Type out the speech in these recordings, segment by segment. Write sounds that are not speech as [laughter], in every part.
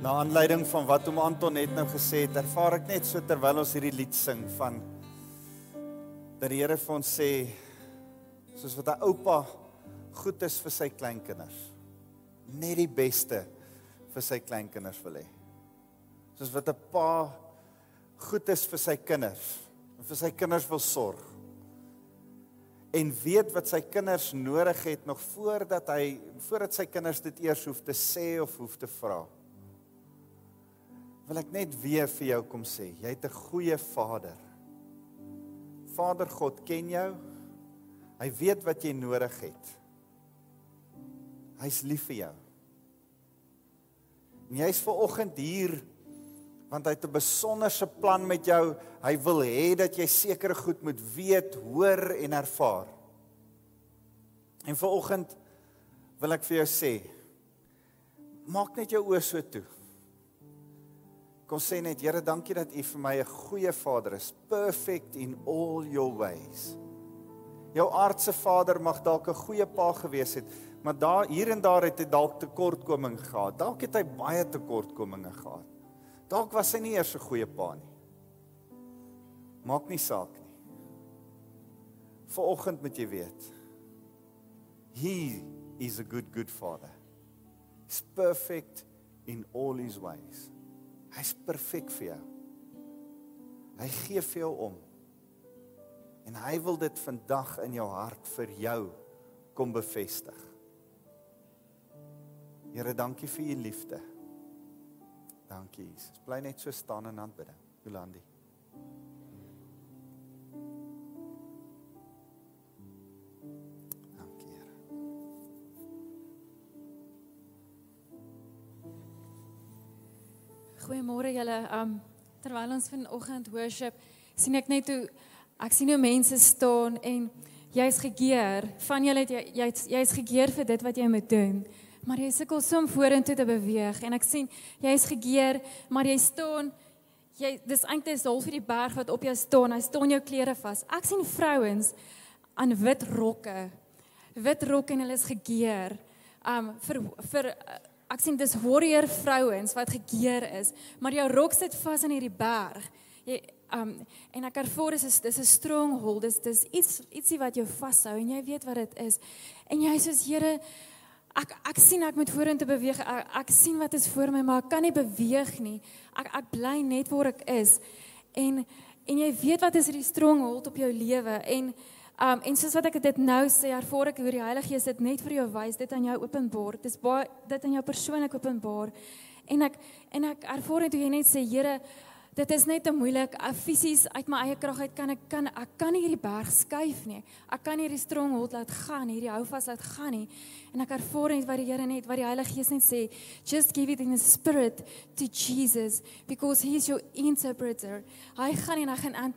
Na aanleiding van wat oom Anton net nou gesê het, ervaar ek net so terwyl ons hierdie lied sing van dat die Here vir ons sê soos wat 'n oupa goed is vir sy kleinkinders. Net die beste vir sy kleinkinders wil hê. Soos wat 'n pa goed is vir sy kinders en vir sy kinders wil sorg. En weet wat sy kinders nodig het nog voordat hy voordat sy kinders dit eers hoef te sê of hoef te vra wil ek net weer vir jou kom sê, jy het 'n goeie Vader. Vader God ken jou. Hy weet wat jy nodig het. Hy's lief vir jou. En jy's ver oggend hier want hy het 'n besonderse plan met jou. Hy wil hê dat jy sekere goed moet weet, hoor en ervaar. En ver oggend wil ek vir jou sê, maak net jou oë so toe. Kom sê net Here, dankie dat U vir my 'n goeie Vader is, perfect in all your ways. Jou aardse Vader mag dalk 'n goeie pa gewees het, maar daar hier en daar het hy dalk tekortkoming gehad. Dalk het hy baie tekortkominge gehad. Dalk was hy nie eers 'n goeie pa nie. Maak nie saak nie. Vanoggend moet jy weet. He is a good good father. He's perfect in all his ways. Hy's perfek vir jou. Hy gee vir jou om. En hy wil dit vandag in jou hart vir jou kom bevestig. Here, dankie vir u liefde. Dankie Jesus. Bly net so staan en aanbid. Jolandi. Goeiemôre julle. Um terwyl ons vanoggend worship, sien ek net hoe ek sien hoe mense staan en jy's gekeer. Van julle het jy jy's jy's gekeer vir dit wat jy moet doen. Maar jy sukkel so om vorentoe te beweeg en ek sien jy's gekeer, maar jy staan jy dis eintlik is half vir die berg wat op jou staan. Hy staan jou klere vas. Ek sien vrouens aan wit rokke. Wit rokke en hulle is gekeer. Um vir vir ek sien dis warrior vrouens wat gekeer is, maar jou rok sit vas in hierdie berg. Jy um en ek ervaar dis dis 'n stronghold, dis dis iets ietsie wat jou vashou en jy weet wat dit is. En jy sê Here, ek ek sien ek moet vorentoe beweeg. Ek, ek sien wat is voor my, maar ek kan nie beweeg nie. Ek ek bly net waar ek is. En en jy weet wat is hierdie stronghold op jou lewe en Um en soos wat ek dit nou sê, ervaar ek hoe die Heilige Gees dit net vir jou wys, dit aan jou openbaar. Dit is baie dit aan jou persoonlik openbaar. En ek en ek ervaar net hoe jy net sê, Here, dit is net te moeilik. Fisies uit my eie krag uit kan ek kan ek kan nie hierdie berg skuif nie. Ek kan hierdie stronghold laat gaan, hierdie houvas laat gaan nie. En ek ervaar net wat die Here net wat die Heilige Gees net sê, just give it in the spirit to Jesus because he is your interpreter. Hy gaan en hy gaan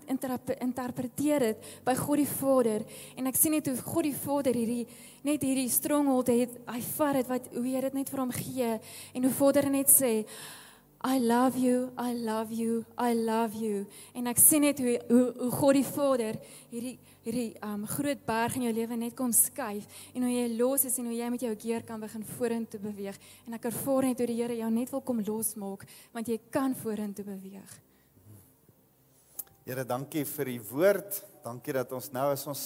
interpreteer dit by God die Vader. En ek sien net hoe God die Vader hierdie net hierdie stronghold het. Hy vat dit wat hoe hy dit net vir hom gee en hoe Vader net sê I love you, I love you, I love you. En ek sien net hoe hoe, hoe God die Vader hierdie hierdie um groot berg in jou lewe net kom skuif en hoe jy los is en hoe jy met jou keer kan begin vorentoe beweeg. En ek ervaar net hoe die Here jou net wil kom losmaak want jy kan vorentoe beweeg. Here, dankie vir u woord. Dankie dat ons nou as ons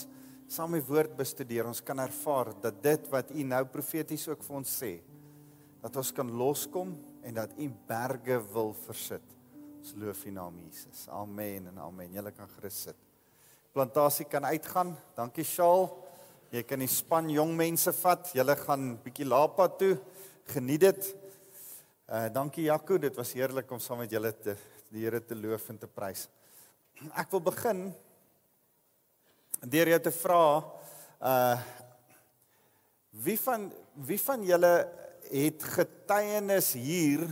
saam die woord bestudeer, ons kan ervaar dat dit wat u nou profeties ook vir ons sê, dat ons kan loskom en dat U berge wil versit. Ons loof U naam Jesus. Amen en amen. Julle kan gerus sit. Plantasie kan uitgaan. Dankie Shaal. Jy kan die span jong mense vat. Julle gaan bietjie Lapa toe. Geniet dit. Uh dankie Jaco, dit was heerlik om saam met julle te die Here te loof en te prys. Ek wil begin deur jou te vra uh wie van wie van julle het getuienis hier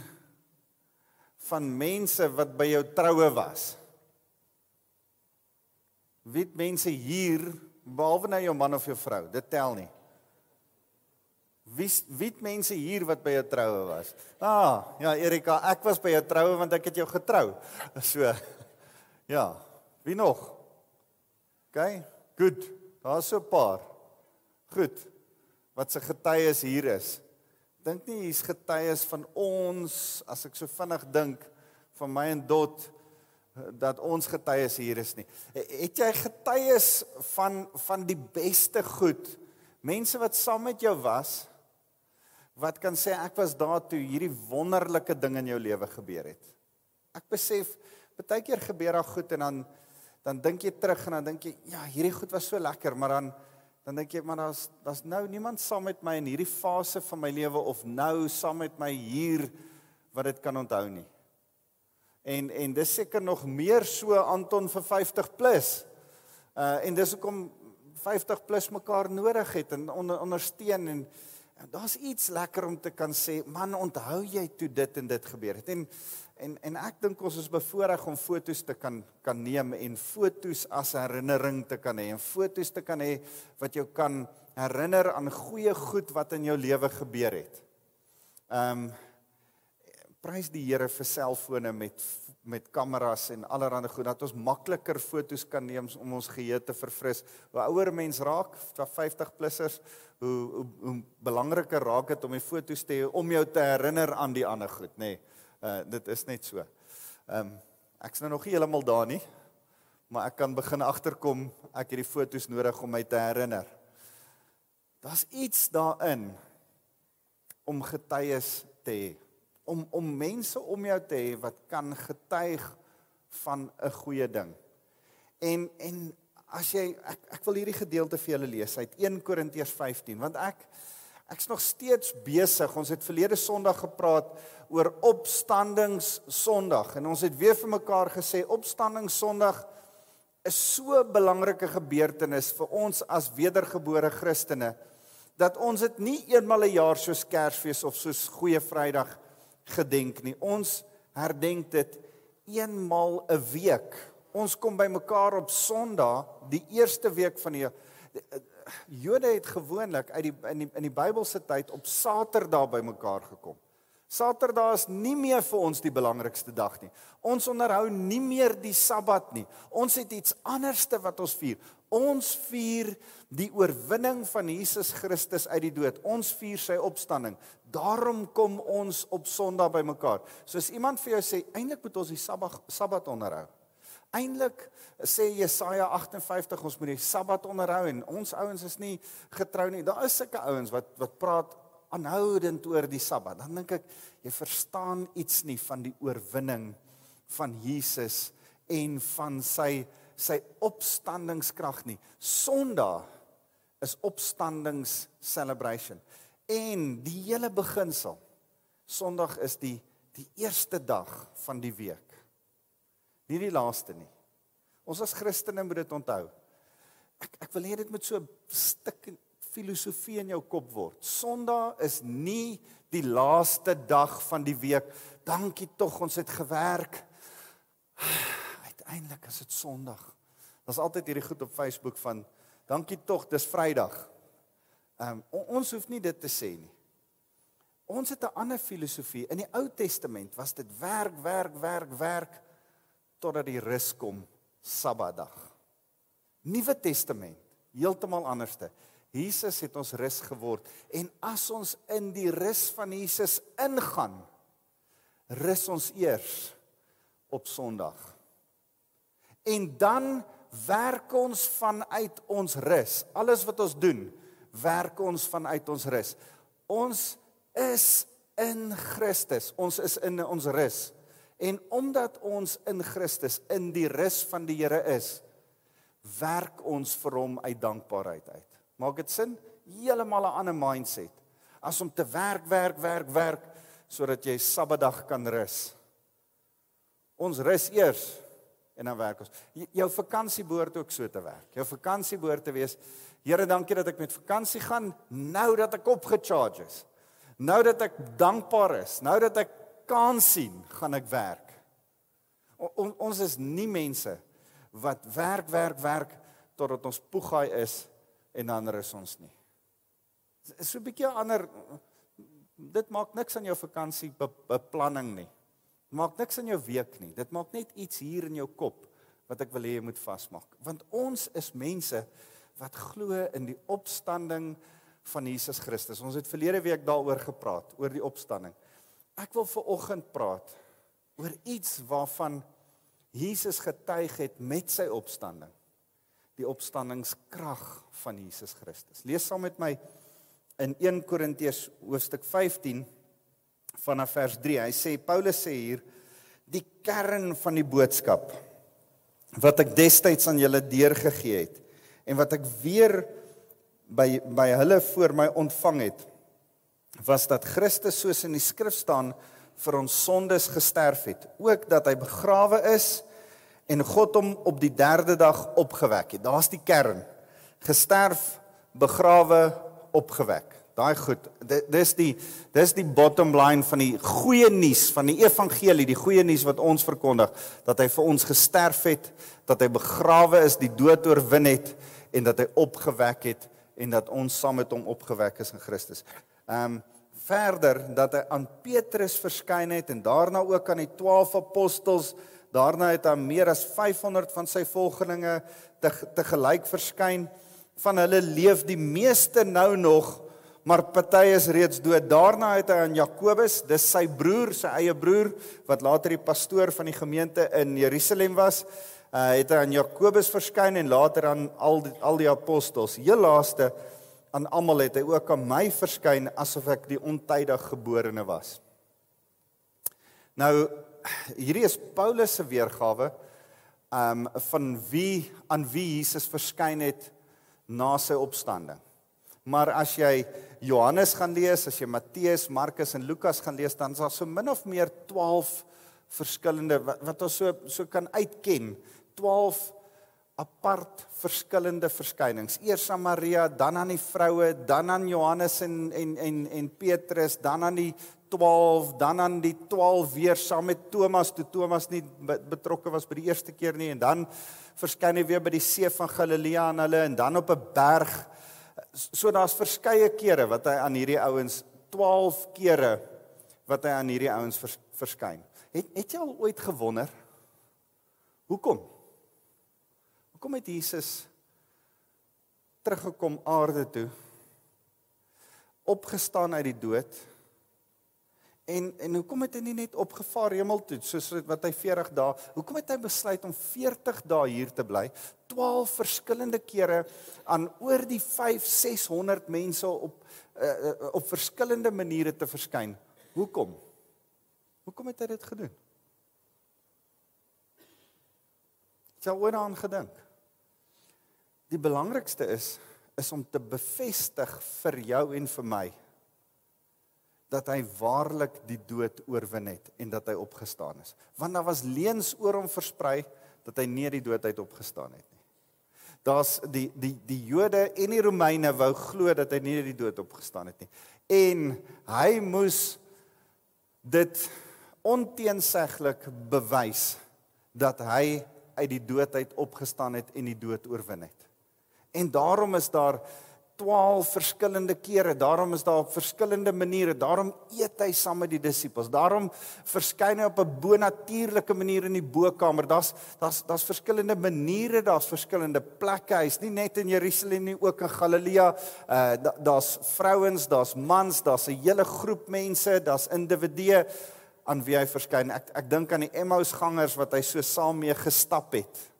van mense wat by jou troue was. Wie mense hier behalwe nou jou man of jou vrou, dit tel nie. Wie wie mense hier wat by jou troue was? Ah, ja Erika, ek was by jou troue want ek het jou getrou. [laughs] So. Ja, wie nog? OK, goed. Daar's so 'n paar. Goed. Wat se getuies hier is dink nie hier's getuies van ons as ek so vinnig dink van my en Dot dat ons getuies hier is nie. Het jy getuies van van die beste goed? Mense wat saam met jou was wat kan sê ek was daar toe hierdie wonderlike ding in jou lewe gebeur het. Ek besef baie keer gebeur daar goed en dan dan dink jy terug en dan dink jy ja, hierdie goed was so lekker, maar dan dan dink jy maar daar's daar's nou niemand saam met my in hierdie fase van my lewe of nou saam met my hier wat dit kan onthou nie. En en dis seker nog meer so Anton vir 50 plus. Uh en dis hoekom 50 plus mekaar nodig het en onder, ondersteun en, en daar's iets lekker om te kan sê, man, onthou jy toe dit en dit gebeur het. En En en ek dink ons is bevoorreg om fotos te kan kan neem en fotos as herinnering te kan hê en fotos te kan hê wat jou kan herinner aan goeie goed wat in jou lewe gebeur het. Ehm um, prys die Here vir selfone met met kameras en allerlei goed dat ons makliker fotos kan neem om ons geheue te verfris. Hoe ouer mens raak, van 50 plussers, hoe, hoe hoe belangriker raak dit om die fotos te hê om jou te herinner aan die ander goed, nê. Nee. Uh dit is net so. Ehm um, ek's nou nog nie heeltemal daar nie. Maar ek kan begin agterkom ek het die fotos nodig om my te herinner. Daar's iets daarin om getuies te hê. Om om mense om jou te hê wat kan getuig van 'n goeie ding. En en as jy ek ek wil hierdie gedeelte vir julle lees uit 1 Korintiërs 15 want ek ek's nog steeds besig. Ons het verlede Sondag gepraat oor opstandings Sondag en ons het weer vir mekaar gesê opstandings Sondag is so 'n belangrike gebeurtenis vir ons as wedergebore Christene dat ons dit nie eenmal 'n een jaar soos Kersfees of soos Goeie Vrydag gedenk nie. Ons herdenk dit eenmal 'n een week. Ons kom by mekaar op Sondag, die eerste week van die Jode het gewoonlik uit die in die in die Bybelse tyd op Saterdag by mekaar gekom. Saterdag is nie meer vir ons die belangrikste dag nie. Ons onderhou nie meer die Sabbat nie. Ons het iets anderste wat ons vier. Ons vier die oorwinning van Jesus Christus uit die dood. Ons vier sy opstanding. Daarom kom ons op Sondag bymekaar. So as iemand vir jou sê eintlik moet ons die Sabbat Sabbat onderhou. Eintlik sê Jesaja 58 ons moet die Sabbat onderhou en ons ouens is nie getrou nie. Daar is sulke ouens wat wat praat aanhoudend oor die Sabbat, dan dink ek jy verstaan iets nie van die oorwinning van Jesus en van sy sy opstandingskrag nie. Sondag is opstandings celebration en die hele beginsel. Sondag is die die eerste dag van die week. Nie die laaste nie. Ons as Christene moet dit onthou. Ek ek wil hê dit moet so stik filosofie in jou kop word. Sondag is nie die laaste dag van die week. Dankie tog ons het gewerk. Uiteindelik is dit Sondag. Daar's altyd hierdie goed op Facebook van dankie tog dis Vrydag. Ehm um, ons hoef nie dit te sê nie. Ons het 'n ander filosofie. In die Ou Testament was dit werk, werk, werk, werk totdat die rus kom, Sabbatdag. Nuwe Testament, heeltemal anderste. Jesus het ons rus geword en as ons in die rus van Jesus ingaan, rus ons eers op Sondag. En dan werk ons vanuit ons rus. Alles wat ons doen, werk ons vanuit ons rus. Ons is in Christus. Ons is in ons rus. En omdat ons in Christus in die rus van die Here is, werk ons vir hom uit dankbaarheid uit. Maak dit sin? Heeltemal 'n ander mindset. As om te werk, werk, werk, werk sodat jy Sabbatdag kan rus. Ons rus eers en dan werk ons. Jou vakansie behoort ook so te werk. Jou vakansie behoort te wees: Here, dankie dat ek met vakansie gaan nou dat ek opgecharge is. Nou dat ek dankbaar is, nou dat ek kan sien, gaan ek werk. O, ons is nie mense wat werk, werk, werk totdat ons poegaai is en dan rus ons nie. Dit is so 'n bietjie ander dit maak niks aan jou vakansie beplanning nie. Dit maak niks aan jou week nie. Dit maak net iets hier in jou kop wat ek wil hê jy moet vasmaak. Want ons is mense wat glo in die opstanding van Jesus Christus. Ons het verlede week daaroor gepraat, oor die opstanding. Ek wil ver oggend praat oor iets waarvan Jesus getuig het met sy opstanding. Die opstandingskrag van Jesus Christus. Lees saam met my in 1 Korintiërs hoofstuk 15 vanaf vers 3. Hy sê Paulus sê hier die kern van die boodskap wat ek destyds aan julle deurgegee het en wat ek weer by by hulle voor my ontvang het was dat Christus soos in die skrif staan vir ons sondes gesterf het ook dat hy begrawe is en God hom op die 3de dag opgewek het. Daar's die kern. Gesterf begrawe opgewek. Daai goed. Dis die dis die bottom line van die goeie nuus van die evangelie die goeie nuus wat ons verkondig dat hy vir ons gesterf het dat hy begrawe is die dood oorwin het en dat hy opgewek het en dat ons saam met hom opgewek is in Christus. Ehm um, verder dat hy aan Petrus verskyn het en daarna ook aan die 12 apostels, daarna het hy meer as 500 van sy volgelinge te te gelyk verskyn. Van hulle leef die meeste nou nog, maar party is reeds dood. Daarna het hy aan Jakobus, dis sy broer, sy eie broer wat later die pastoor van die gemeente in Jerusalem was, uh, het hy aan Jakobus verskyn en later aan al die, al die apostels. Heel laaste aan almal het hy ook aan my verskyn asof ek die ontydig geborene was. Nou hierdie is Paulus se weergawe um van wie aan wie Jesus verskyn het na sy opstanding. Maar as jy Johannes gaan lees, as jy Matteus, Markus en Lukas gaan lees, dan is daar so min of meer 12 verskillende wat, wat ons so so kan uitken 12 apart verskillende verskynings. Eers aan Maria, dan aan die vroue, dan aan Johannes en en en en Petrus, dan aan die 12, dan aan die 12 weer saam met Thomas toe Thomas nie betrokke was by die eerste keer nie en dan verskyn hy weer by die see van Galilea aan hulle en dan op 'n berg. So daar's verskeie kere wat hy aan hierdie ouens 12 kere wat hy aan hierdie ouens vers, verskyn. Het het jy al ooit gewonder hoekom? Hoekom het Jesus teruggekom aarde toe? Opgestaan uit die dood? En en hoekom het hy nie net opgevaar hemel toe soos wat hy 40 dae? Hoekom het hy besluit om 40 dae hier te bly? 12 verskillende kere aan oor die 5 600 mense op uh, op verskillende maniere te verskyn. Hoekom? Hoekom het hy dit gedoen? Het jy ooit daaraan gedink? Die belangrikste is is om te bevestig vir jou en vir my dat hy waarlik die dood oorwin het en dat hy opgestaan is. Want daar was leuns oor hom versprei dat hy nie die dood uit opgestaan het nie. Daar's die die die Jode en die Romeine wou glo dat hy nie die dood opgestaan het nie. En hy moes dit onteenseglik bewys dat hy uit die dood uit opgestaan het en die dood oorwin het. En daarom is daar 12 verskillende kere, daarom is daar op verskillende maniere, daarom eet hy saam met die disippels. Daarom verskyn hy op 'n bonatuurlike manier in die bokkamer. Daar's daar's daar's verskillende maniere, daar's verskillende plekke. Hy's nie net in Jerusalem nie, ook in Galilea. Uh daar's vrouens, daar's mans, daar's 'n hele groep mense, daar's individue aan wie hy verskyn. Ek ek dink aan die Emmausgangers wat hy so saam mee gestap het.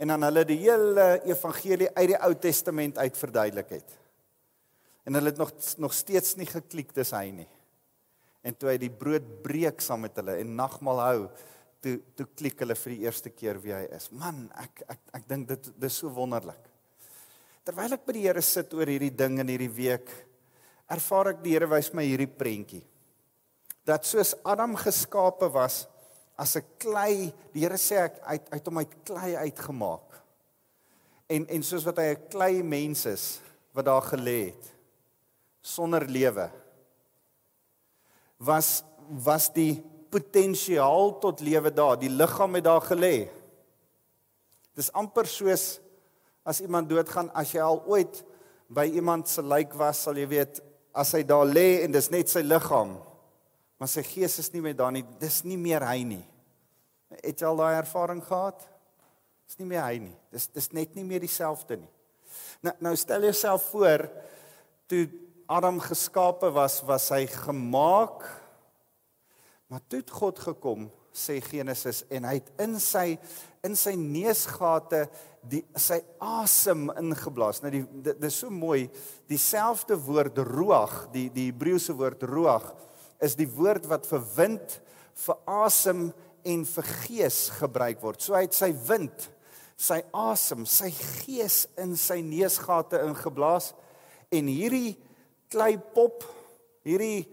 En dan hulle die hele evangelie uit die Ou Testament uit verduidelik het. En hulle het nog nog steeds nie geklik dis hy nie. En toe hy die brood breek saam met hulle en nagmaal hou, toe toe klik hulle vir die eerste keer wie hy is. Man, ek ek ek dink dit dis so wonderlik. Terwyl ek by die Here sit oor hierdie ding in hierdie week, ervaar ek die Here wys my hierdie prentjie dat soos Adam geskape was as 'n klei, die Here sê ek uit uit hom uit klei uitgemaak. En en soos wat hy 'n klei mens is wat daar gelê het sonder lewe was was die potensiaal tot lewe daar, die liggaam het daar gelê. Dis amper soos as iemand doodgaan, as jy al ooit by iemand se lijk was, sal jy weet as hy daar lê en dis net sy liggaam, maar sy gees is nie meer daar nie. Dis nie meer hy nie. Het jy al daai ervaring gehad? Dis nie meer hy nie. Dis dis net nie meer dieselfde nie. Nou nou stel jouself voor toe Adam geskape was, was hy gemaak. Maar toe het God gekom, sê Genesis, en hy het in sy in sy neusgate die sy asem ingeblaas. Nou die dit is so mooi, dieselfde woord ruach, die die Hebreëse woord ruach is die woord wat vir wind, vir asem en vir gees gebruik word. So hy het sy wind, sy asem, sy gees in sy neusgate ingeblaas en hierdie kleipop, hierdie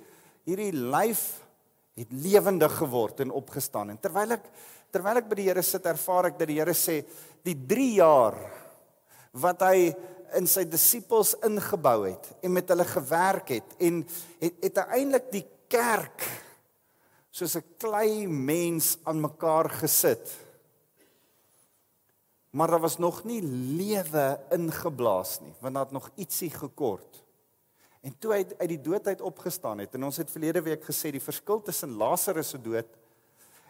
hierdie lyf het lewendig geword en opgestaan. En terwyl ek terwyl ek by die Here sit, ervaar ek dat die Here sê die 3 jaar wat hy in sy disippels ingebou het en met hulle gewerk het en het het uiteindelik die kerk soos 'n klei mens aan mekaar gesit. Maar daar was nog nie lewe ingeblaas nie, want daar het nog ietsie gekort. En toe hy uit die dood uit opgestaan het en ons het verlede week gesê die verskil tussen Lazarus se dood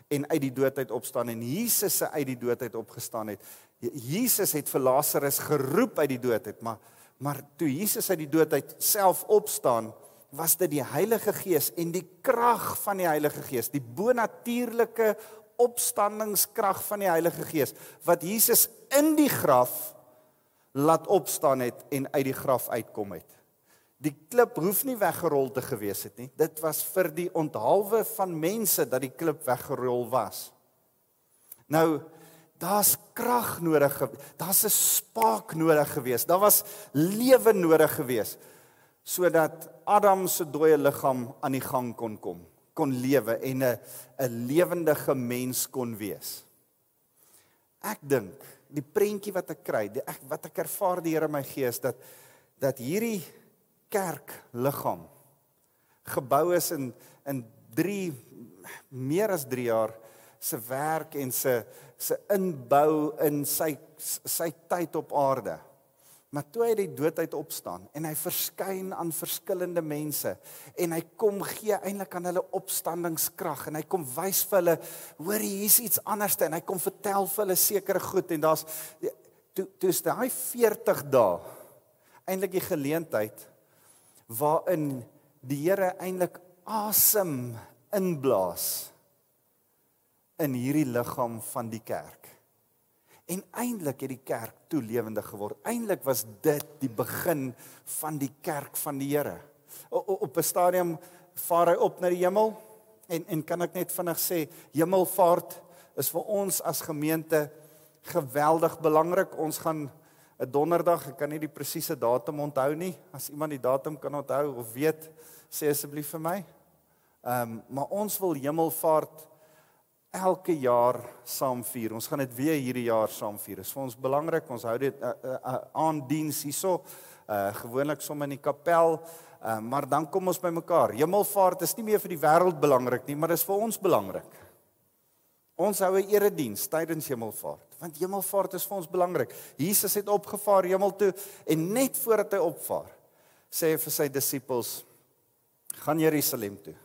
en uit die dood uit opstaan en Jesus se uit die dood uit opgestaan het. Jesus het vir Lazarus geroep uit die dood uit, maar maar toe Jesus uit die dood uit self opstaan, was dit die Heilige Gees en die krag van die Heilige Gees, die bonatuurlike opstandingskrag van die Heilige Gees wat Jesus in die graf laat opstaan het en uit die graf uitkom het. Die klip hoef nie weggerol te gewees het nie. Dit was vir die onthaalwe van mense dat die klip weggerol was. Nou daar's krag nodig. Daar's 'n spaak nodig gewees. Daar was lewe nodig gewees sodat Adam se dooie liggaam aan die gang kon kom, kon lewe en 'n 'n lewendige mens kon wees. Ek dink die prentjie wat ek kry, die ek wat ek ervaar die Here my gees dat dat hierdie kerk liggaam gebou is in in 3 meer as 3 jaar se werk en se se inbou in sy sy tyd op aarde. Maar toe hy die dood uit opstaan en hy verskyn aan verskillende mense en hy kom gee eintlik aan hulle opstandingskrag en hy kom wys vir hulle hoor hier's iets anderste en hy kom vertel vir hulle sekere goed en daar's toe toe's daai 40 dae eintlik die geleentheid waarin die Here eintlik asem inblaas in hierdie liggaam van die kerk. En eintlik het die kerk toe lewendig geword. Eintlik was dit die begin van die kerk van die Here. Op 'n stadium vaar hy op na die hemel en en kan ek net vinnig sê hemelvaart is vir ons as gemeente geweldig belangrik. Ons gaan 'n donderdag, ek kan nie die presiese datum onthou nie. As iemand die datum kan onthou of weet, sê asseblief vir my. Ehm, um, maar ons wil hemelvaart elke jaar saam vier. Ons gaan dit weer hierdie jaar saam vier. Dit is vir ons belangrik. Ons hou dit uh, uh, uh, aan diens hierso. Uh gewoonlik sommer in die kapel. Uh, maar dan kom ons by mekaar. Hemelvaart is nie meer vir die wêreld belangrik nie, maar dit is vir ons belangrik. Ons hou 'n erediens tydens hemelvaart want hemelvaart is vir ons belangrik. Jesus het opgevaar hemel toe en net voordat hy opvaar, sê hy vir sy disippels: "Gaan Jerusalem toe.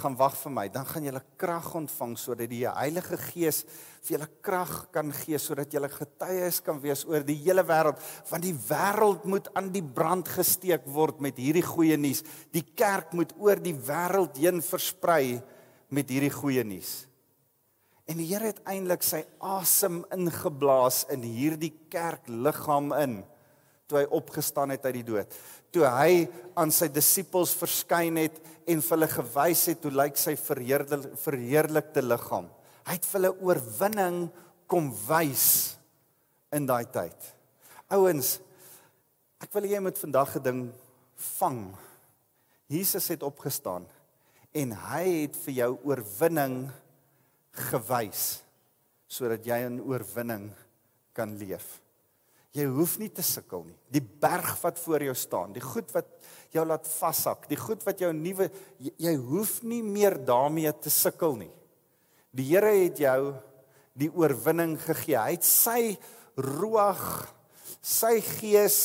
Gaan wag vir my, dan gaan julle krag ontvang sodat die Heilige Gees vir julle krag kan gee sodat julle getuies kan wees oor die hele wêreld, want die wêreld moet aan die brand gesteek word met hierdie goeie nuus. Die kerk moet oor die wêreld heen versprei met hierdie goeie nuus." En die Here het eintlik sy asem ingeblaas in hierdie kerkliggaam in toe hy opgestaan het uit die dood. Toe hy aan sy disippels verskyn het en vir hulle gewys het hoe lyk sy verheerlikte liggaam. Hy het vir hulle oorwinning kom wys in daai tyd. Ouens, ek wil jy moet vandag 'n ding vang. Jesus het opgestaan en hy het vir jou oorwinning gewys sodat jy in oorwinning kan leef. Jy hoef nie te sukkel nie. Die berg wat voor jou staan, die goed wat jou laat vashak, die goed wat jou nuwe jy, jy hoef nie meer daarmee te sukkel nie. Die Here het jou die oorwinning gegee. Hy het sy ruag, sy gees,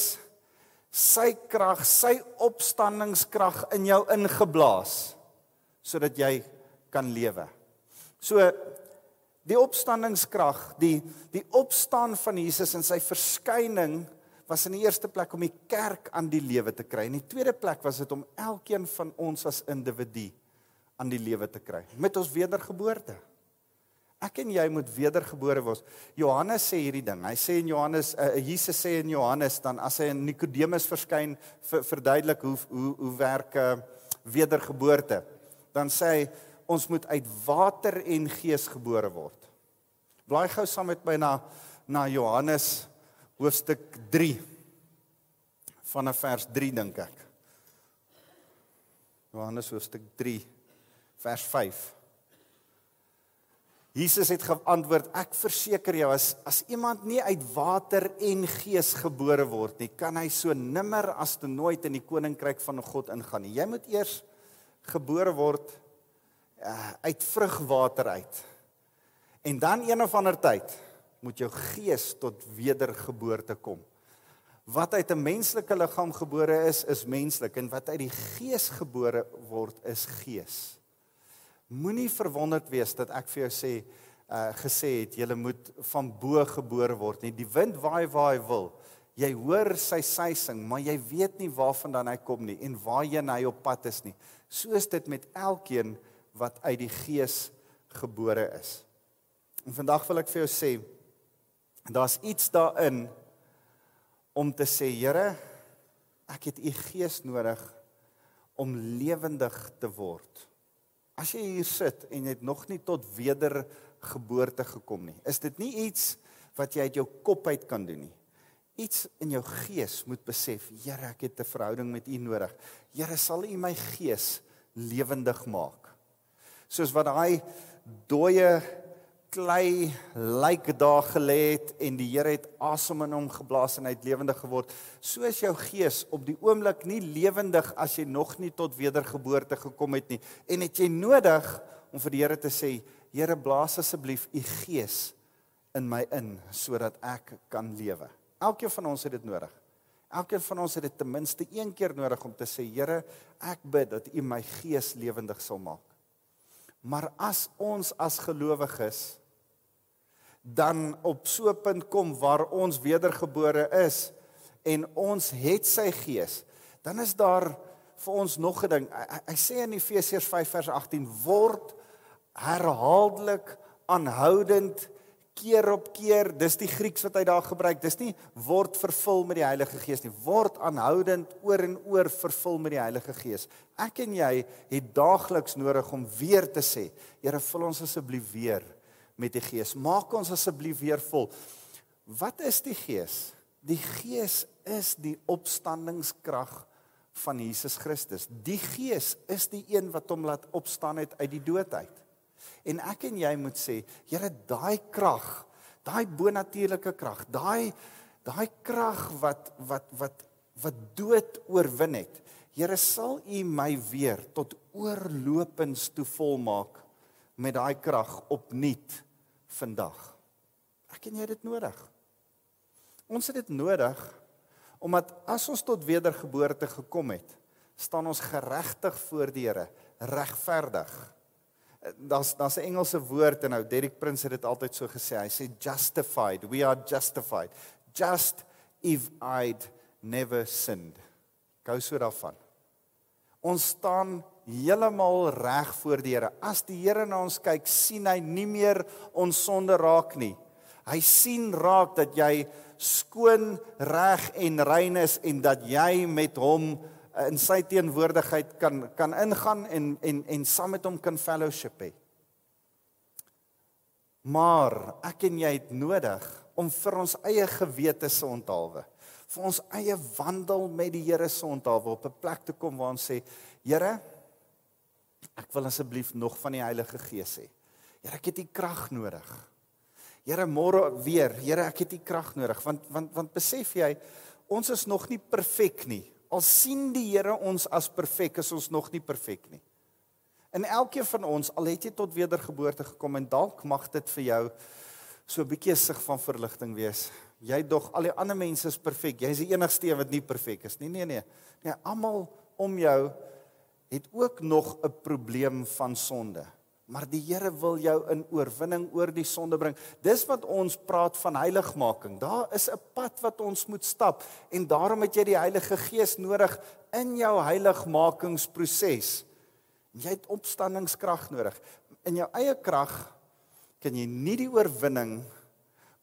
sy krag, sy opstandingskrag in jou ingeblaas sodat jy kan lewe. So die opstandingskrag, die die opstaan van Jesus en sy verskyning was in die eerste plek om die kerk aan die lewe te kry. In die tweede plek was dit om elkeen van ons as individu aan die lewe te kry met ons wedergeboorte. Ek en jy moet wedergebore word. Johannes sê hierdie ding. Hy sê in Johannes uh, Jesus sê in Johannes dan as hy in Nikodemus verskyn ver, verduidelik hoe hoe hoe werk uh, wedergeboorte. Dan sê hy ons moet uit water en gees gebore word. Blaai gou saam met my na na Johannes hoofstuk 3 vanaf vers 3 dink ek. Johannes hoofstuk 3 vers 5. Jesus het geantwoord: Ek verseker jou as as iemand nie uit water en gees gebore word nie, kan hy so nimmer as te nooit in die koninkryk van God ingaan nie. Jy moet eers gebore word uh, uit vrugwater uit. En dan een of ander tyd moet jou gees tot wedergeboorte kom. Wat uit 'n menslike liggaam gebore is, is menslik en wat uit die gees gebore word, is gees. Moenie verwonderd wees dat ek vir jou sê uh gesê het jy moet van bo gebore word nie. Die wind waai waar hy wil. Jy hoor sy suising, maar jy weet nie waarvandaan hy kom nie en waarheen hy op pad is nie. So is dit met elkeen wat uit die gees gebore is. En vandag wil ek vir jou sê daar's iets daarin om te sê Here, ek het u gees nodig om lewendig te word. As jy hier sit en jy het nog nie tot wedergeboorte gekom nie, is dit nie iets wat jy uit jou kop uit kan doen nie. Iets in jou gees moet besef, Here, ek het 'n verhouding met U nodig. Here, sal U my gees lewendig maak. Soos wat daai dooie klei lyk daar gelê het en die Here het asem in hom geblaas en hy het lewendig geword. So is jou gees op die oomblik nie lewendig as jy nog nie tot wedergeboorte gekom het nie. En het jy nodig om vir die Here te sê, Here blaas asseblief u gees in my in sodat ek kan lewe. Elkeen van ons het dit nodig. Elkeen van ons het dit ten minste een keer nodig om te sê, Here, ek bid dat u my gees lewendig sal maak. Maar as ons as gelowiges dan op so 'n punt kom waar ons wedergebore is en ons het sy gees, dan is daar vir ons nog 'n ding. Hy, hy sê in Efesiërs 5 vers 18 word herhaaldelik aanhoudend keer op keer, dis die Grieks wat hy daar gebruik. Dis nie word vervul met die Heilige Gees nie, word aanhoudend oor en oor vervul met die Heilige Gees. Ek en jy het daagliks nodig om weer te sê, Here, vul ons asseblief weer met die Gees. Maak ons asseblief weer vol. Wat is die Gees? Die Gees is die opstandingskrag van Jesus Christus. Die Gees is die een wat hom laat opstaan het uit die dood uit. En ek en jy moet sê, Here, daai krag, daai bonatuurlike krag, daai daai krag wat wat wat wat dood oorwin het. Here, sal U my weer tot oorlopends toe volmaak met daai krag opnuut vandag. Ek en jy het dit nodig. Ons het dit nodig omdat as ons tot wedergeboorte gekom het, staan ons geregtig voor die Here, regverdig. Daar's daar's 'n Engelse woord en nou Derek Prince het dit altyd so gesê. Hy sê justified. We are justified. Just if I'd never sinned. Gou so daarvan. Ons staan heeltemal reg voor die Here. As die Here na ons kyk, sien hy nie meer ons sonde raak nie. Hy sien raak dat jy skoon, reg en rein is en dat jy met hom in sy teenwoordigheid kan kan ingaan en en en saam met hom kan fellowship hê. Maar ek en jy het nodig om vir ons eie gewete se onthaalwe, vir ons eie wandel met die Here se onthaalwe op 'n plek te kom waar ons sê, Here, Ek wil asseblief nog van die Heilige Gees hê. Here, ek het u krag nodig. Here, môre weer. Here, ek het u krag nodig want want want besef jy ons is nog nie perfek nie. Al sien die Here ons as perfek, is ons nog nie perfek nie. En elkeen van ons, al het jy tot wedergeboorte gekom en dalk mag dit vir jou so 'n bietjie sig van verligting wees. Jy dog al die ander mense is perfek. Jy's die enigste een wat nie perfek is nie. Nee nee. Nee, almal om jou het ook nog 'n probleem van sonde. Maar die Here wil jou in oorwinning oor die sonde bring. Dis wat ons praat van heiligmaking. Daar is 'n pad wat ons moet stap en daarom het jy die Heilige Gees nodig in jou heiligmakingsproses. Jy het opstandingskrag nodig. In jou eie krag kan jy nie die oorwinning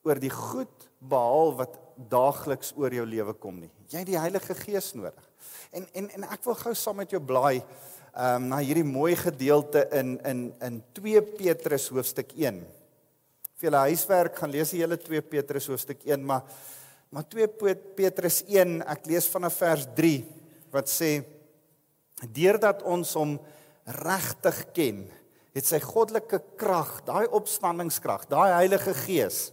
oor die goed behaal wat daagliks oor jou lewe kom nie. Jy het die Heilige Gees nodig. En en en ek wil gou saam met jou blaai um, na hierdie mooi gedeelte in in in 2 Petrus hoofstuk 1. Vir julle huiswerk gaan lees die hele 2 Petrus hoofstuk 1, maar maar 2 Petrus 1, ek lees vanaf vers 3 wat sê deurdat ons hom regtig ken, het sy goddelike krag, daai opstandingskrag, daai Heilige Gees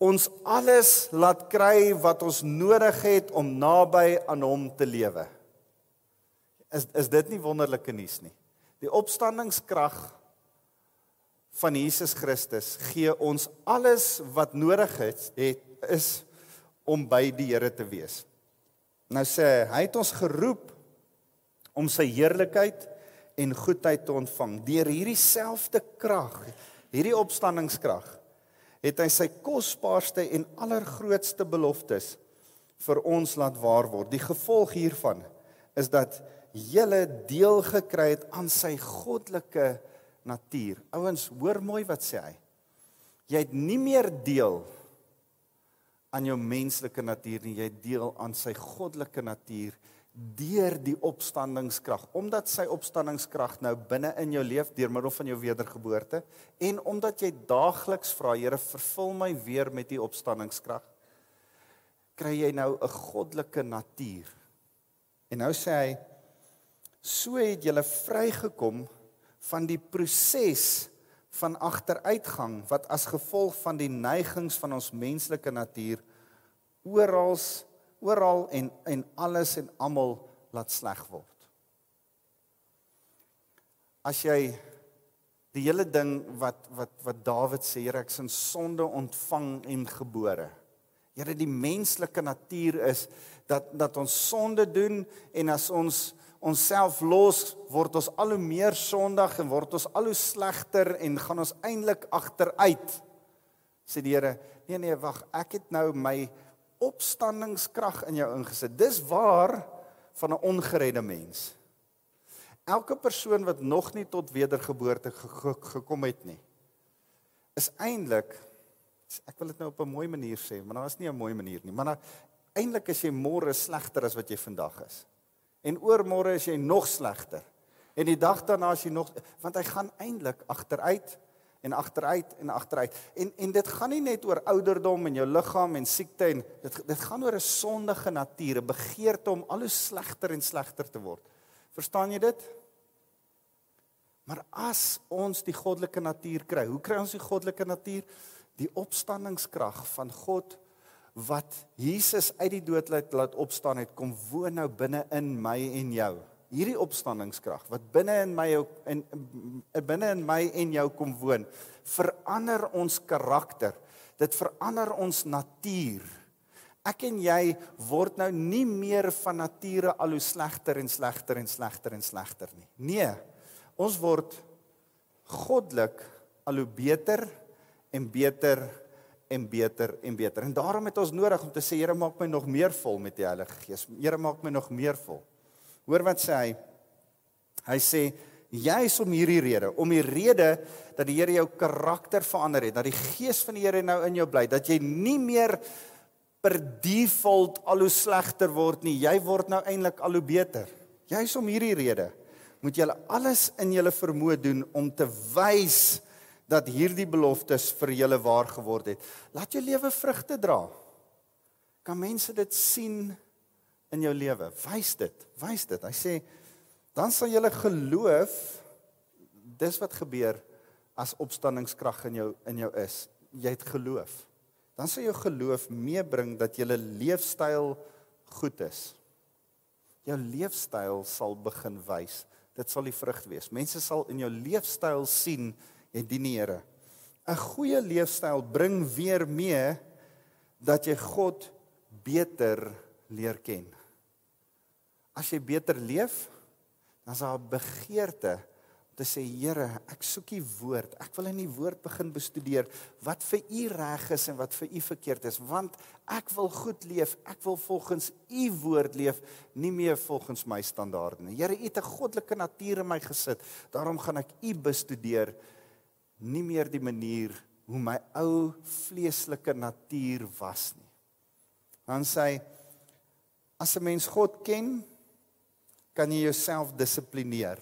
ons alles laat kry wat ons nodig het om naby aan hom te lewe. Is is dit nie wonderlike nuus nie? Die opstandingskrag van Jesus Christus gee ons alles wat nodig is, het is om by die Here te wees. Nou sê hy, hy het ons geroep om sy heerlikheid en goedheid te ontvang deur hierdie selfde krag, hierdie opstandingskrag het hy sy kosbaarste en allergrootste beloftes vir ons laat waar word. Die gevolg hiervan is dat julle deel gekry het aan sy goddelike natuur. Ouens, hoor mooi wat sê hy. Jy het nie meer deel aan jou menslike natuur nie, jy deel aan sy goddelike natuur deur die opstandingskrag. Omdat sy opstandingskrag nou binne in jou leef deur middel van jou wedergeboorte en omdat jy daagliks vra, Here, vervul my weer met u opstandingskrag, kry jy nou 'n goddelike natuur. En nou sê hy so het jy vrygekom van die proses van agteruitgang wat as gevolg van die neigings van ons menslike natuur oral oral en en alles en almal laat sleg word. As jy die hele ding wat wat wat Dawid sê, Here, ek is in sonde ontvang en gebore. Here, die menslike natuur is dat dat ons sonde doen en as ons onsself los, word ons al hoe meer sondig en word ons al hoe slegter en gaan ons eintlik agteruit. Sê die Here, nee nee, wag, ek het nou my opstandingskrag in jou ingesit. Dis waar van 'n ongeredde mens. Elke persoon wat nog nie tot wedergeboorte gekom het nie, is eintlik ek wil dit nou op 'n mooi manier sê, maar daar is nie 'n mooi manier nie, maar eintlik is jy môre slegter as wat jy vandag is. En oormôre is jy nog slegter. En die dag daarna is jy nog want hy gaan eintlik agteruit en agteruit en agteruit. En en dit gaan nie net oor ouderdom en jou liggaam en siekte en dit dit gaan oor 'n sondige natuur, 'n begeerte om al hoe slegter en slegter te word. Verstaan jy dit? Maar as ons die goddelike natuur kry, hoe kry ons die goddelike natuur? Die opstandingskrag van God wat Jesus uit die dood laat, laat opstaan het kom woon nou binne in my en jou. Hierdie opstandingskrag wat binne in my en binne in my en jou kom woon, verander ons karakter. Dit verander ons natuur. Ek en jy word nou nie meer van nature al hoe slegter en slegter en slegter en slegter nie. Nee. Ons word goddelik al hoe beter en beter en beter en beter. En daarom het ons nodig om te sê Here maak my nog meer vol met die Heilige Gees. Here maak my nog meer vol. Hoor wat sê hy? Hy sê juis om hierdie rede, om die rede dat die Here jou karakter verander het, dat die Gees van die Here nou in jou bly, dat jy nie meer per default al hoe slegter word nie. Jy word nou eintlik al hoe beter. Juis om hierdie rede moet jy alles in jou vermoë doen om te wys dat hierdie beloftes vir julle waar geword het. Laat jou lewe vrugte dra. Kan mense dit sien in jou lewe? Wys dit, wys dit. Hy sê dan sal julle geloof dis wat gebeur as opstandingskrag in jou in jou is. Jy het geloof. Dan sal jou geloof meebring dat jou leefstyl goed is. Jou leefstyl sal begin wys. Dit sal die vrug wees. Mense sal in jou leefstyl sien en dien die Here. 'n Goeie leefstyl bring weer mee dat jy God beter leer ken. As jy beter leef, dan is daar 'n begeerte om te sê Here, ek soek u woord. Ek wil in die woord begin bestudeer wat vir u reg is en wat vir u verkeerd is, want ek wil goed leef. Ek wil volgens u woord leef, nie meer volgens my standaarde nie. Here, u het 'n goddelike natuur in my gesit. Daarom gaan ek u bestudeer, nie meer die manier hoe my ou vleeslike natuur was nie. Dan sê hy as 'n mens God ken, kan jy jouself dissiplineer.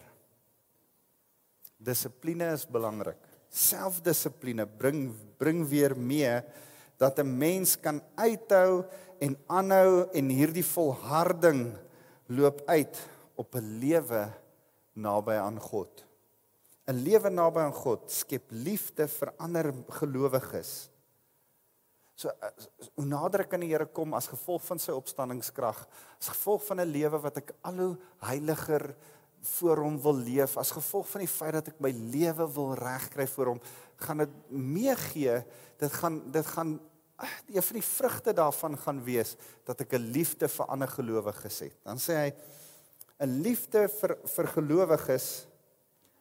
Dissipline is belangrik. Selfdissipline bring bring weer mee dat 'n mens kan uithou en aanhou en hierdie volharding loop uit op 'n lewe naby aan God. 'n Lewe naby aan God skep liefde vir ander gelowiges. So hoe nader ek aan die Here kom as gevolg van sy opstanningskrag, as gevolg van 'n lewe wat ek al hoe heiliger voor hom wil leef as gevolg van die feit dat ek my lewe wil regkry voor hom gaan dit meegee dit gaan dit gaan een van die vrugte daarvan gaan wees dat ek 'n liefde vir ander gelowiges het dan sê hy 'n liefde vir vir gelowiges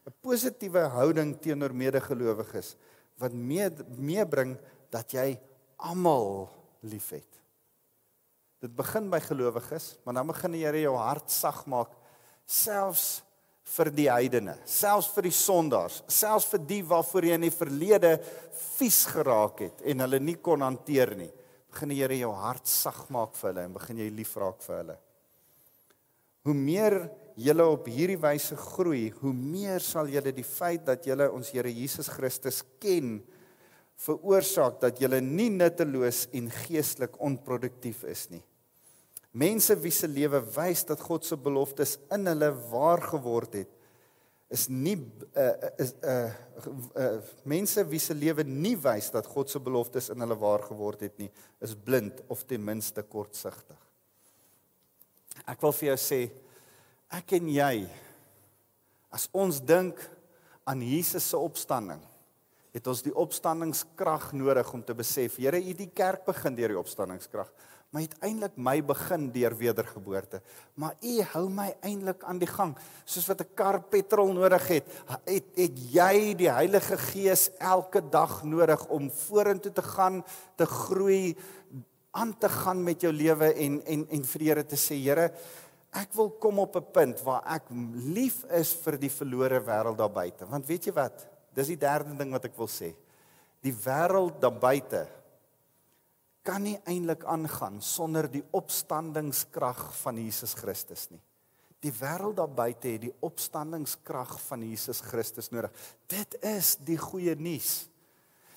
'n positiewe houding teenoor medegelowiges wat mee meebring dat jy almal liefhet dit begin by gelowiges maar dan begin die Here jou hart sag maak selfs vir die heidene, selfs vir die sondaars, selfs vir die waarvoor jy in die verlede vies geraak het en hulle nie kon hanteer nie. Begin die Here jou hart sag maak vir hulle en begin jy lief raak vir hulle. Hoe meer julle op hierdie wyse groei, hoe meer sal julle die feit dat julle ons Here Jesus Christus ken veroorsaak dat julle nie nutteloos en geestelik onproduktief is nie. Mense wie se lewe wys dat God se beloftes in hulle waar geword het, is nie uh, is uh, uh mense wie se lewe nie wys dat God se beloftes in hulle waar geword het nie, is blind of ten minste kortsigtig. Ek wil vir jou sê, ek en jy as ons dink aan Jesus se opstanding, het ons die opstandingskrag nodig om te besef, Here, U die kerk begin deur die opstandingskrag maar uiteindelik my begin deur wedergeboorte. Maar U hou my eintlik aan die gang. Soos wat 'n kar petrol nodig het, het, het jy die Heilige Gees elke dag nodig om vorentoe te gaan, te groei, aan te gaan met jou lewe en en en vir die Here te sê, Here, ek wil kom op 'n punt waar ek lief is vir die verlore wêreld daar buite. Want weet jy wat? Dis die derde ding wat ek wil sê. Die wêreld daar buite kan nie eintlik aangaan sonder die opstandingskrag van Jesus Christus nie. Die wêreld daar buite het die opstandingskrag van Jesus Christus nodig. Dit is die goeie nuus.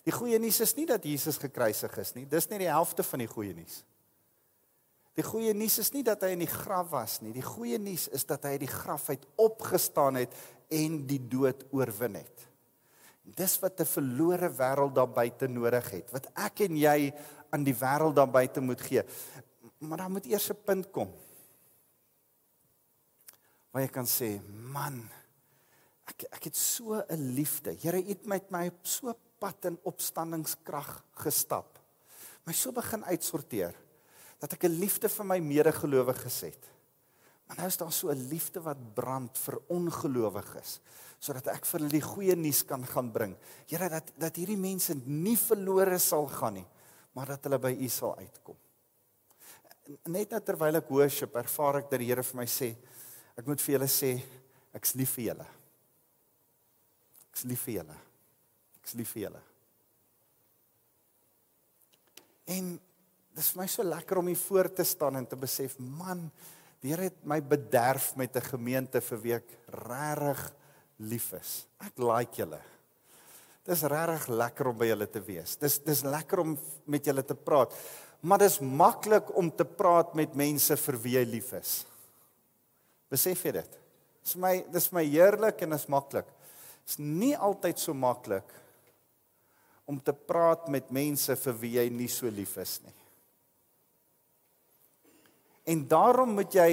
Die goeie nuus is nie dat Jesus gekruisig is nie. Dis net die helfte van die goeie nuus. Die goeie nuus is nie dat hy in die graf was nie. Die goeie nuus is dat hy uit die graf uit opgestaan het en die dood oorwin het. Dis wat 'n verlore wêreld daar buite nodig het. Wat ek en jy aan die wêreld daar buite moet gee. Maar dan moet eers 'n punt kom. Waar jy kan sê, man, ek ek het so 'n liefde. Here het met my op so pad in opstandingskrag gestap. My so begin uitsorteer dat ek 'n liefde vir my medegelowiges het. Maar nou is daar so 'n liefde wat brand vir ongelowiges sodat ek vir hulle die goeie nuus kan gaan bring. Here dat dat hierdie mense nie verlore sal gaan nie, maar dat hulle by U sal uitkom. Net nou terwyl ek worship, ervaar ek dat die Here vir my sê, ek moet vir julle sê, ek's lief vir julle. Ek's lief vir julle. Ek's lief vir julle. En dis vir my so lekker om hier voor te staan en te besef, man, die Here het my bederf met 'n gemeente vir wie ek regtig lief is. Ek like julle. Dis regtig lekker om by julle te wees. Dis dis lekker om met julle te praat. Maar dis maklik om te praat met mense vir wie jy lief is. Besef jy dit? Dis my dis my heerlik en is maklik. Dis nie altyd so maklik om te praat met mense vir wie jy nie so lief is nie. En daarom moet jy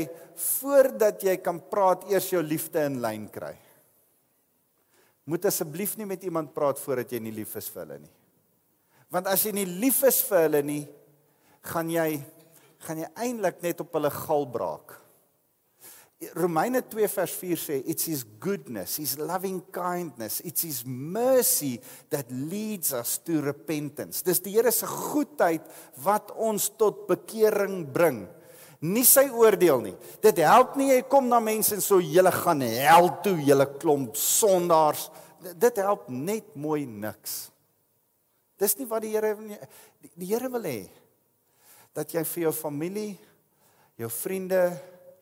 voordat jy kan praat eers jou liefde in lyn kry moet asseblief nie met iemand praat voordat jy nie lief is vir hulle nie. Want as jy nie lief is vir hulle nie, gaan jy gaan jy eintlik net op hulle gal braak. Romeine 2 vers 4 sê it's his goodness, his loving kindness, it's his mercy that leads us to repentance. Dis die Here se goedheid wat ons tot bekering bring. Nie sy oordeel nie. Dit help nie jy kom na mense en so julle gaan hel toe, julle klomp sondaars. Dit help net mooi niks. Dis nie wat die Here die, Here wil hê dat jy vir jou familie, jou vriende,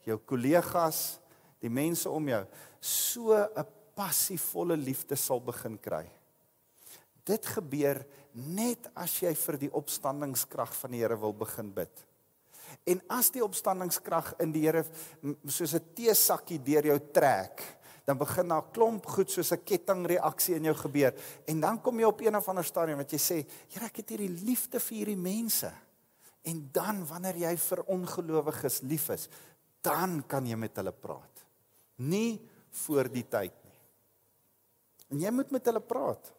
jou kollegas, die mense om jou so 'n passievolle liefde sal begin kry. Dit gebeur net as jy vir die opstandingskrag van die Here wil begin bid. En as die opstandingskrag in die Here soos 'n teesakkie deur jou trek, dan begin daar 'n klomp goed soos 'n kettingreaksie in jou gebeur en dan kom jy op een of ander stadium wat jy sê, Here, ek het hierdie liefde vir hierdie mense. En dan wanneer jy vir ongelowiges lief is, dan kan jy met hulle praat. Nie voor die tyd nie. En jy moet met hulle praat.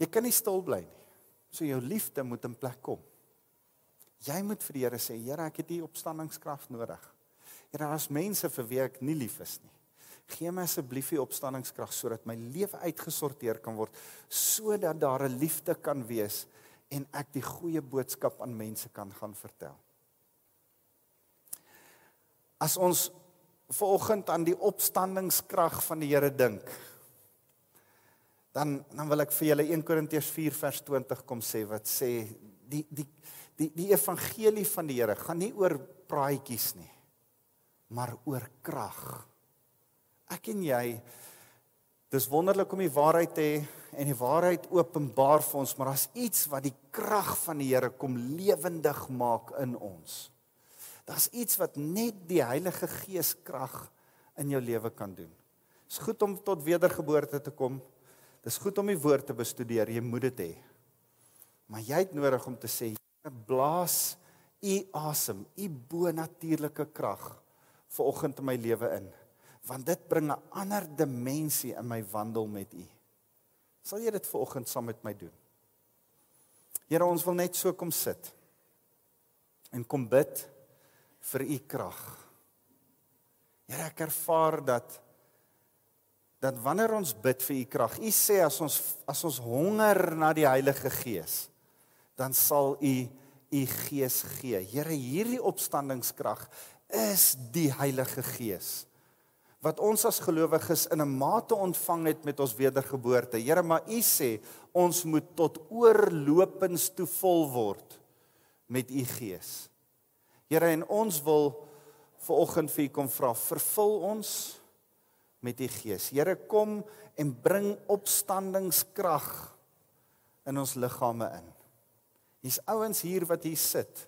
Jy kan nie stil bly nie. So jou liefde moet in plek kom. Jy moet vir die Here sê, Here, ek het U opstandingskrag nodig. Here, daar's mense vir wie ek nie lief is nie. Gee my asseblief U opstandingskrag sodat my lewe uitgesorteer kan word sodat daar 'n liefde kan wees en ek die goeie boodskap aan mense kan gaan vertel. As ons vanoggend aan die opstandingskrag van die Here dink, dan dan wil ek vir julle 1 Korintiërs 4 vers 20 kom sê wat sê die die die die evangelie van die Here gaan nie oor praatjies nie, maar oor krag. Ek en jy dis wonderlik om die waarheid te hê en die waarheid openbaar vir ons, maar daar's iets wat die krag van die Here kom lewendig maak in ons. Daar's iets wat net die Heilige Gees krag in jou lewe kan doen. Dit is goed om tot wedergeboorte te kom. Dit is goed om die woord te bestudeer. Jy moet dit hê. Maar jy het nodig om te sê, blaas u asem, u bo-natuurlike krag vir oggend in my lewe in, want dit bring 'n ander dimensie in my wandel met u. Sal jy dit vir oggend saam met my doen? Here, ons wil net so kom sit en kom bid vir u krag. Here ek ervaar dat dat wanneer ons bid vir u krag, u sê as ons as ons honger na die Heilige Gees, dan sal u u Gees gee. Here, hierdie opstandingskrag is die Heilige Gees wat ons as gelowiges in 'n mate ontvang het met ons wedergeboorte. Here, maar u sê ons moet tot oorlopends toe vol word met u Gees. Here en ons wil ver oggend vir u kom vra, vervul ons met u gees. Here kom en bring opstandingskrag in ons liggame in. Hier's ouens hier wat hier sit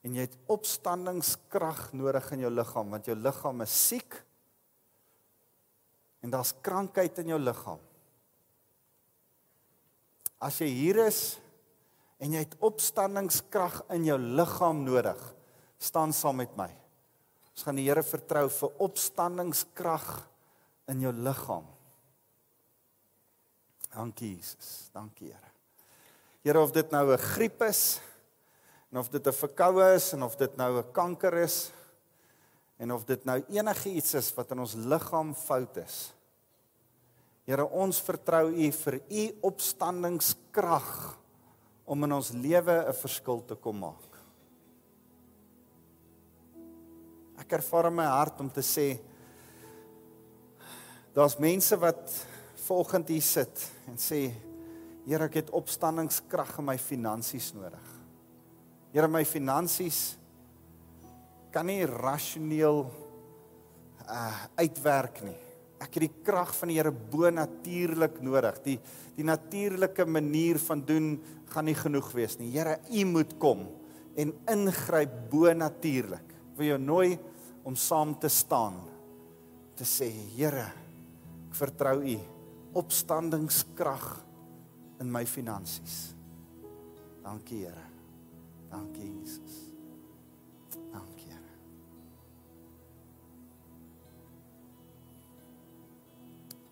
en jy het opstandingskrag nodig in jou liggaam want jou liggaam is siek en daar's krankheid in jou liggaam. As jy hier is en jy het opstandingskrag in jou liggaam nodig, staan saam met my. Ons gaan die Here vertrou vir opstandingskrag in jou liggaam. Dankie Jesus. Dankie Here. Here of dit nou 'n griep is en of dit 'n verkoue is en of dit nou 'n kanker is en of dit nou enige iets is wat in ons liggaam fout is. Here, ons vertrou U vir U opstandingskrag om in ons lewe 'n verskil te kom maak. Ek ervaar in my hart om te sê daar's mense wat volgend hier sit en sê Here ek het opstandingskrag in my finansies nodig. Here my finansies kan nie rasioneel uh uitwerk nie. Ek het die krag van die Here bo natuurlik nodig. Die die natuurlike manier van doen gaan nie genoeg wees nie. Here, U moet kom en ingryp bo natuurlik. Wil jou nooi om saam te staan te sê Here ek vertrou u opstandingskrag in my finansies. Dankie Here. Dankie Jesus. Dankie Here.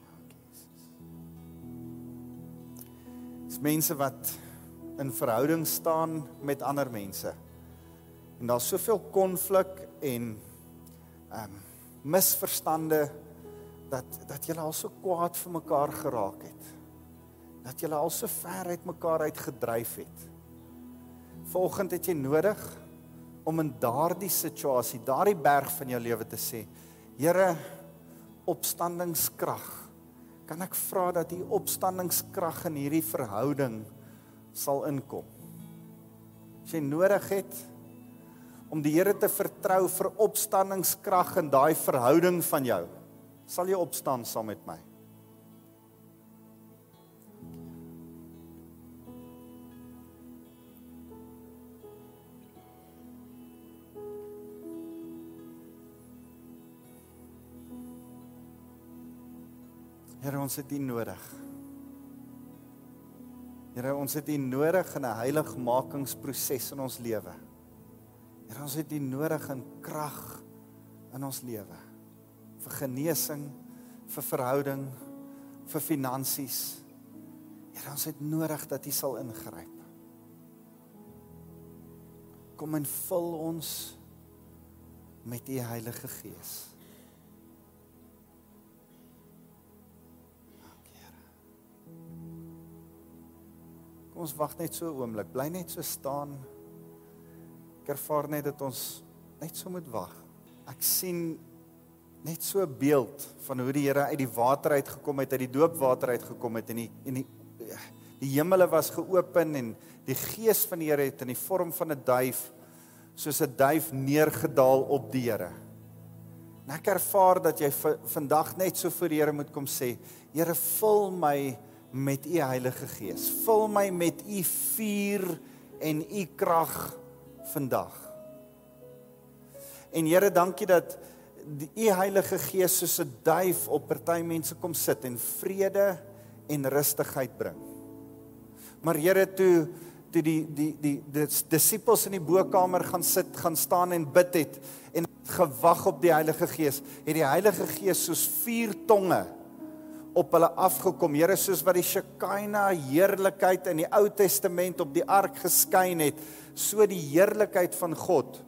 Dankie Jesus. Dis mense wat in verhouding staan met ander mense. En daar's soveel konflik en ehm um, misverstande dat dat julle al so kwaad vir mekaar geraak het. Dat julle al so ver uit mekaar uit gedryf het. Volgende het jy nodig om in daardie situasie, daardie berg van jou lewe te sê, Here, opstandingskrag. Kan ek vra dat u opstandingskrag in hierdie verhouding sal inkom? As jy nodig het om die Here te vertrou vir opstandingskrag in daai verhouding van jou, sal jy opstaan saam met my. Here ons het U nodig. Here ons het U nodig in 'n heiligmakingsproses in ons lewe. Here ons het U nodig in krag in ons lewe. Vir genesing, vir verhouding, vir finansies. Here ons het nodig dat U sal ingryp. Kom en vul ons met U Heilige Gees. Kom ons wag net so 'n oomblik. Bly net so staan. Ek ervaar net dat ons net so moet wag. Ek sien net so 'n beeld van hoe die Here uit die water uit gekom het, uit die doopwater uit gekom het en die en die die hemele was geopen en die gees van die Here het in die vorm van 'n duif soos 'n duif neergedaal op die Here. En ek ervaar dat jy vandag net so voor die Here moet kom sê, Here, vul my met u Heilige Gees. Vul my met u vuur en u krag vandag. En Here, dankie dat u Heilige Gees soos 'n duif op party mense kom sit en vrede en rustigheid bring. Maar Here, toe toe die die die die disippels in die bokkamer gaan sit, gaan staan en bid het en gewag op die Heilige Gees, het die Heilige Gees soos vuur tonge op hulle afgekom. Here, soos wat die Shekinah heerlikheid in die Ou Testament op die ark geskyn het, so die heerlikheid van God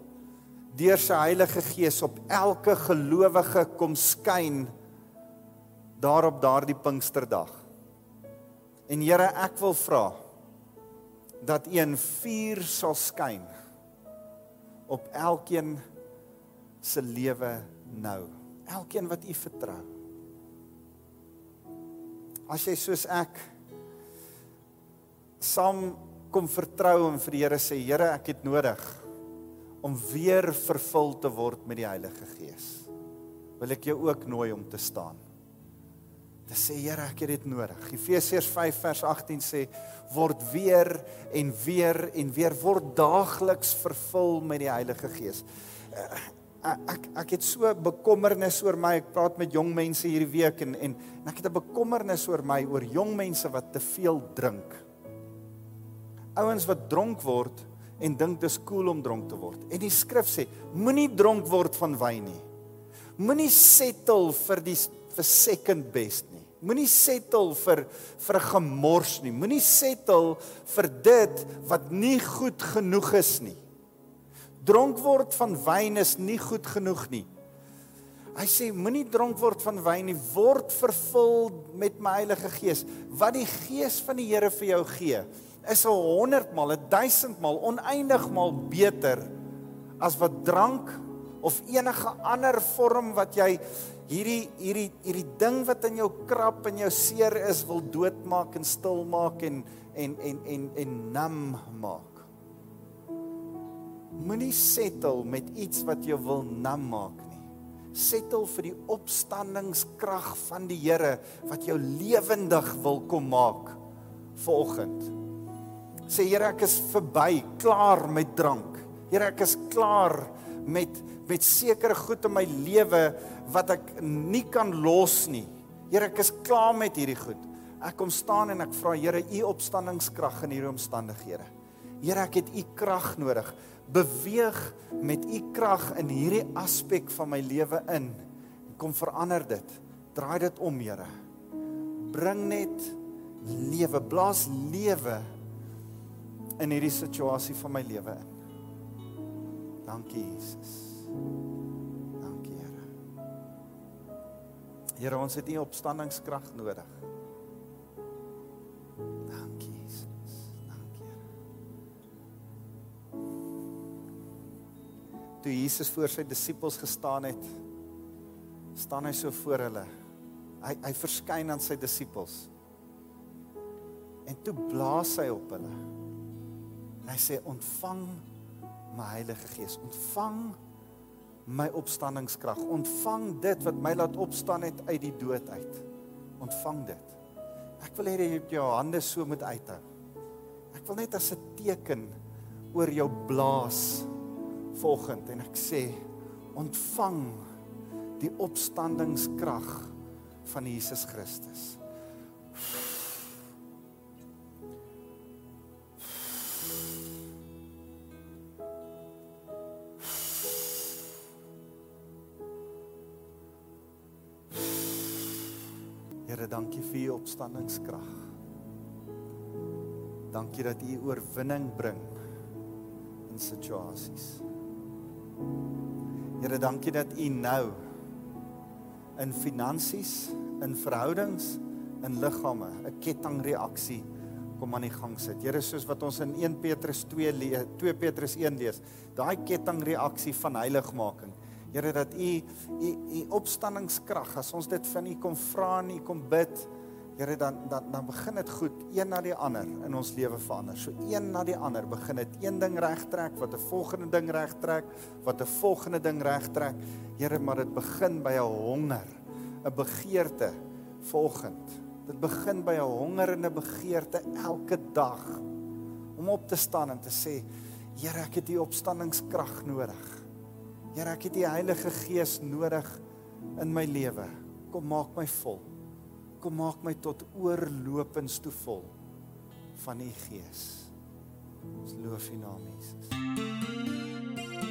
deur sy Heilige Gees op elke gelowige kom skyn daarop daardie Pinksterdag. En Here, ek wil vra dat U in vuur sal skyn op elkeen se lewe nou. Elkeen wat U vertrou. As jy soos ek saam kom vertrou en vir die Here sê Here, ek het nodig om weer vervul te word met die Heilige Gees. Wil ek jou ook nooi om te staan. Te sê Here, ek het dit nodig. Efesiërs 5 vers 18 sê word weer en weer en weer word daagliks vervul met die Heilige Gees. Ek ek het so bekommernis oor my. Ek praat met jong mense hierdie week en en, en ek het 'n bekommernis oor my oor jong mense wat te veel drink. Ouens wat dronk word en dink dis cool om dronk te word. En die skrif sê, moenie dronk word van wyn nie. Moenie settle vir die vir second best nie. Moenie settle vir vir 'n gemors nie. Moenie settle vir dit wat nie goed genoeg is nie dronk word van wyn is nie goed genoeg nie. Hy sê moenie dronk word van wyn nie, word vervul met my Heilige Gees. Wat die Gees van die Here vir jou gee, is 'n 100 maal, 'n 1000 maal, oneindig maal beter as wat drank of enige ander vorm wat jy hierdie hierdie hierdie ding wat in jou krap en jou seer is wil doodmaak en stil maak en en en en en nam maak. Moenie settle met iets wat jou wil nam maak nie. Settle vir die opstandingskrag van die Here wat jou lewendig wil kom maak vanoggend. Sê Here, ek is verby, klaar met drank. Here, ek is klaar met met sekere goed in my lewe wat ek nie kan los nie. Here, ek is klaar met hierdie goed. Ek kom staan en ek vra Here, u opstandingskrag in hierdie omstandighede. Here, ek het u krag nodig beweeg met u krag in hierdie aspek van my lewe in kom verander dit. Draai dit om, Here. Bring net lewe, blaas lewe in hierdie situasie van my lewe in. Dankie Jesus. Dankie Here. Here, ons het U opstandingskrag nodig. Dankie Toe Jesus voor sy disippels gestaan het, staan hy so voor hulle. Hy hy verskyn aan sy disippels. En toe blaas hy op hulle. En hy sê ontvang my Heilige Gees, ontvang my opstandingskrag. Ontvang dit wat my laat opstaan het uit die dood uit. Ontvang dit. Ek wil hê jy moet jou hande so moet uithou. Ek wil net as 'n teken oor jou blaas volgend en ek sê ontvang die opstandingskrag van Jesus Christus. Here, dankie vir u opstandingskrag. Dankie dat u oorwinning bring in situasies. Here, dankie dat u nou in finansies, in verhoudings, in liggame 'n kettingreaksie kom aan die gang sit. Here, soos wat ons in 1 Petrus 2 lees, 2 Petrus 1 lees, daai kettingreaksie van heiligmaking. Here dat u u u opstandingskrag as ons dit van u kom vra en u kom bid, Here dan dan dan begin dit goed een na die ander in ons lewe verander. So een na die ander begin dit een ding regtrek wat 'n volgende ding regtrek, wat 'n volgende ding regtrek. Here, maar dit begin by 'n honger, 'n begeerte volgend. Dit begin by 'n honger en 'n begeerte elke dag om op te staan en te sê, Here, ek het U opstandingskrag nodig. Here, ek het die Heilige Gees nodig in my lewe. Kom maak my vol. Kom maak my tot oorlopends toe vol van U Gees. Ons loof U naam, Jesus.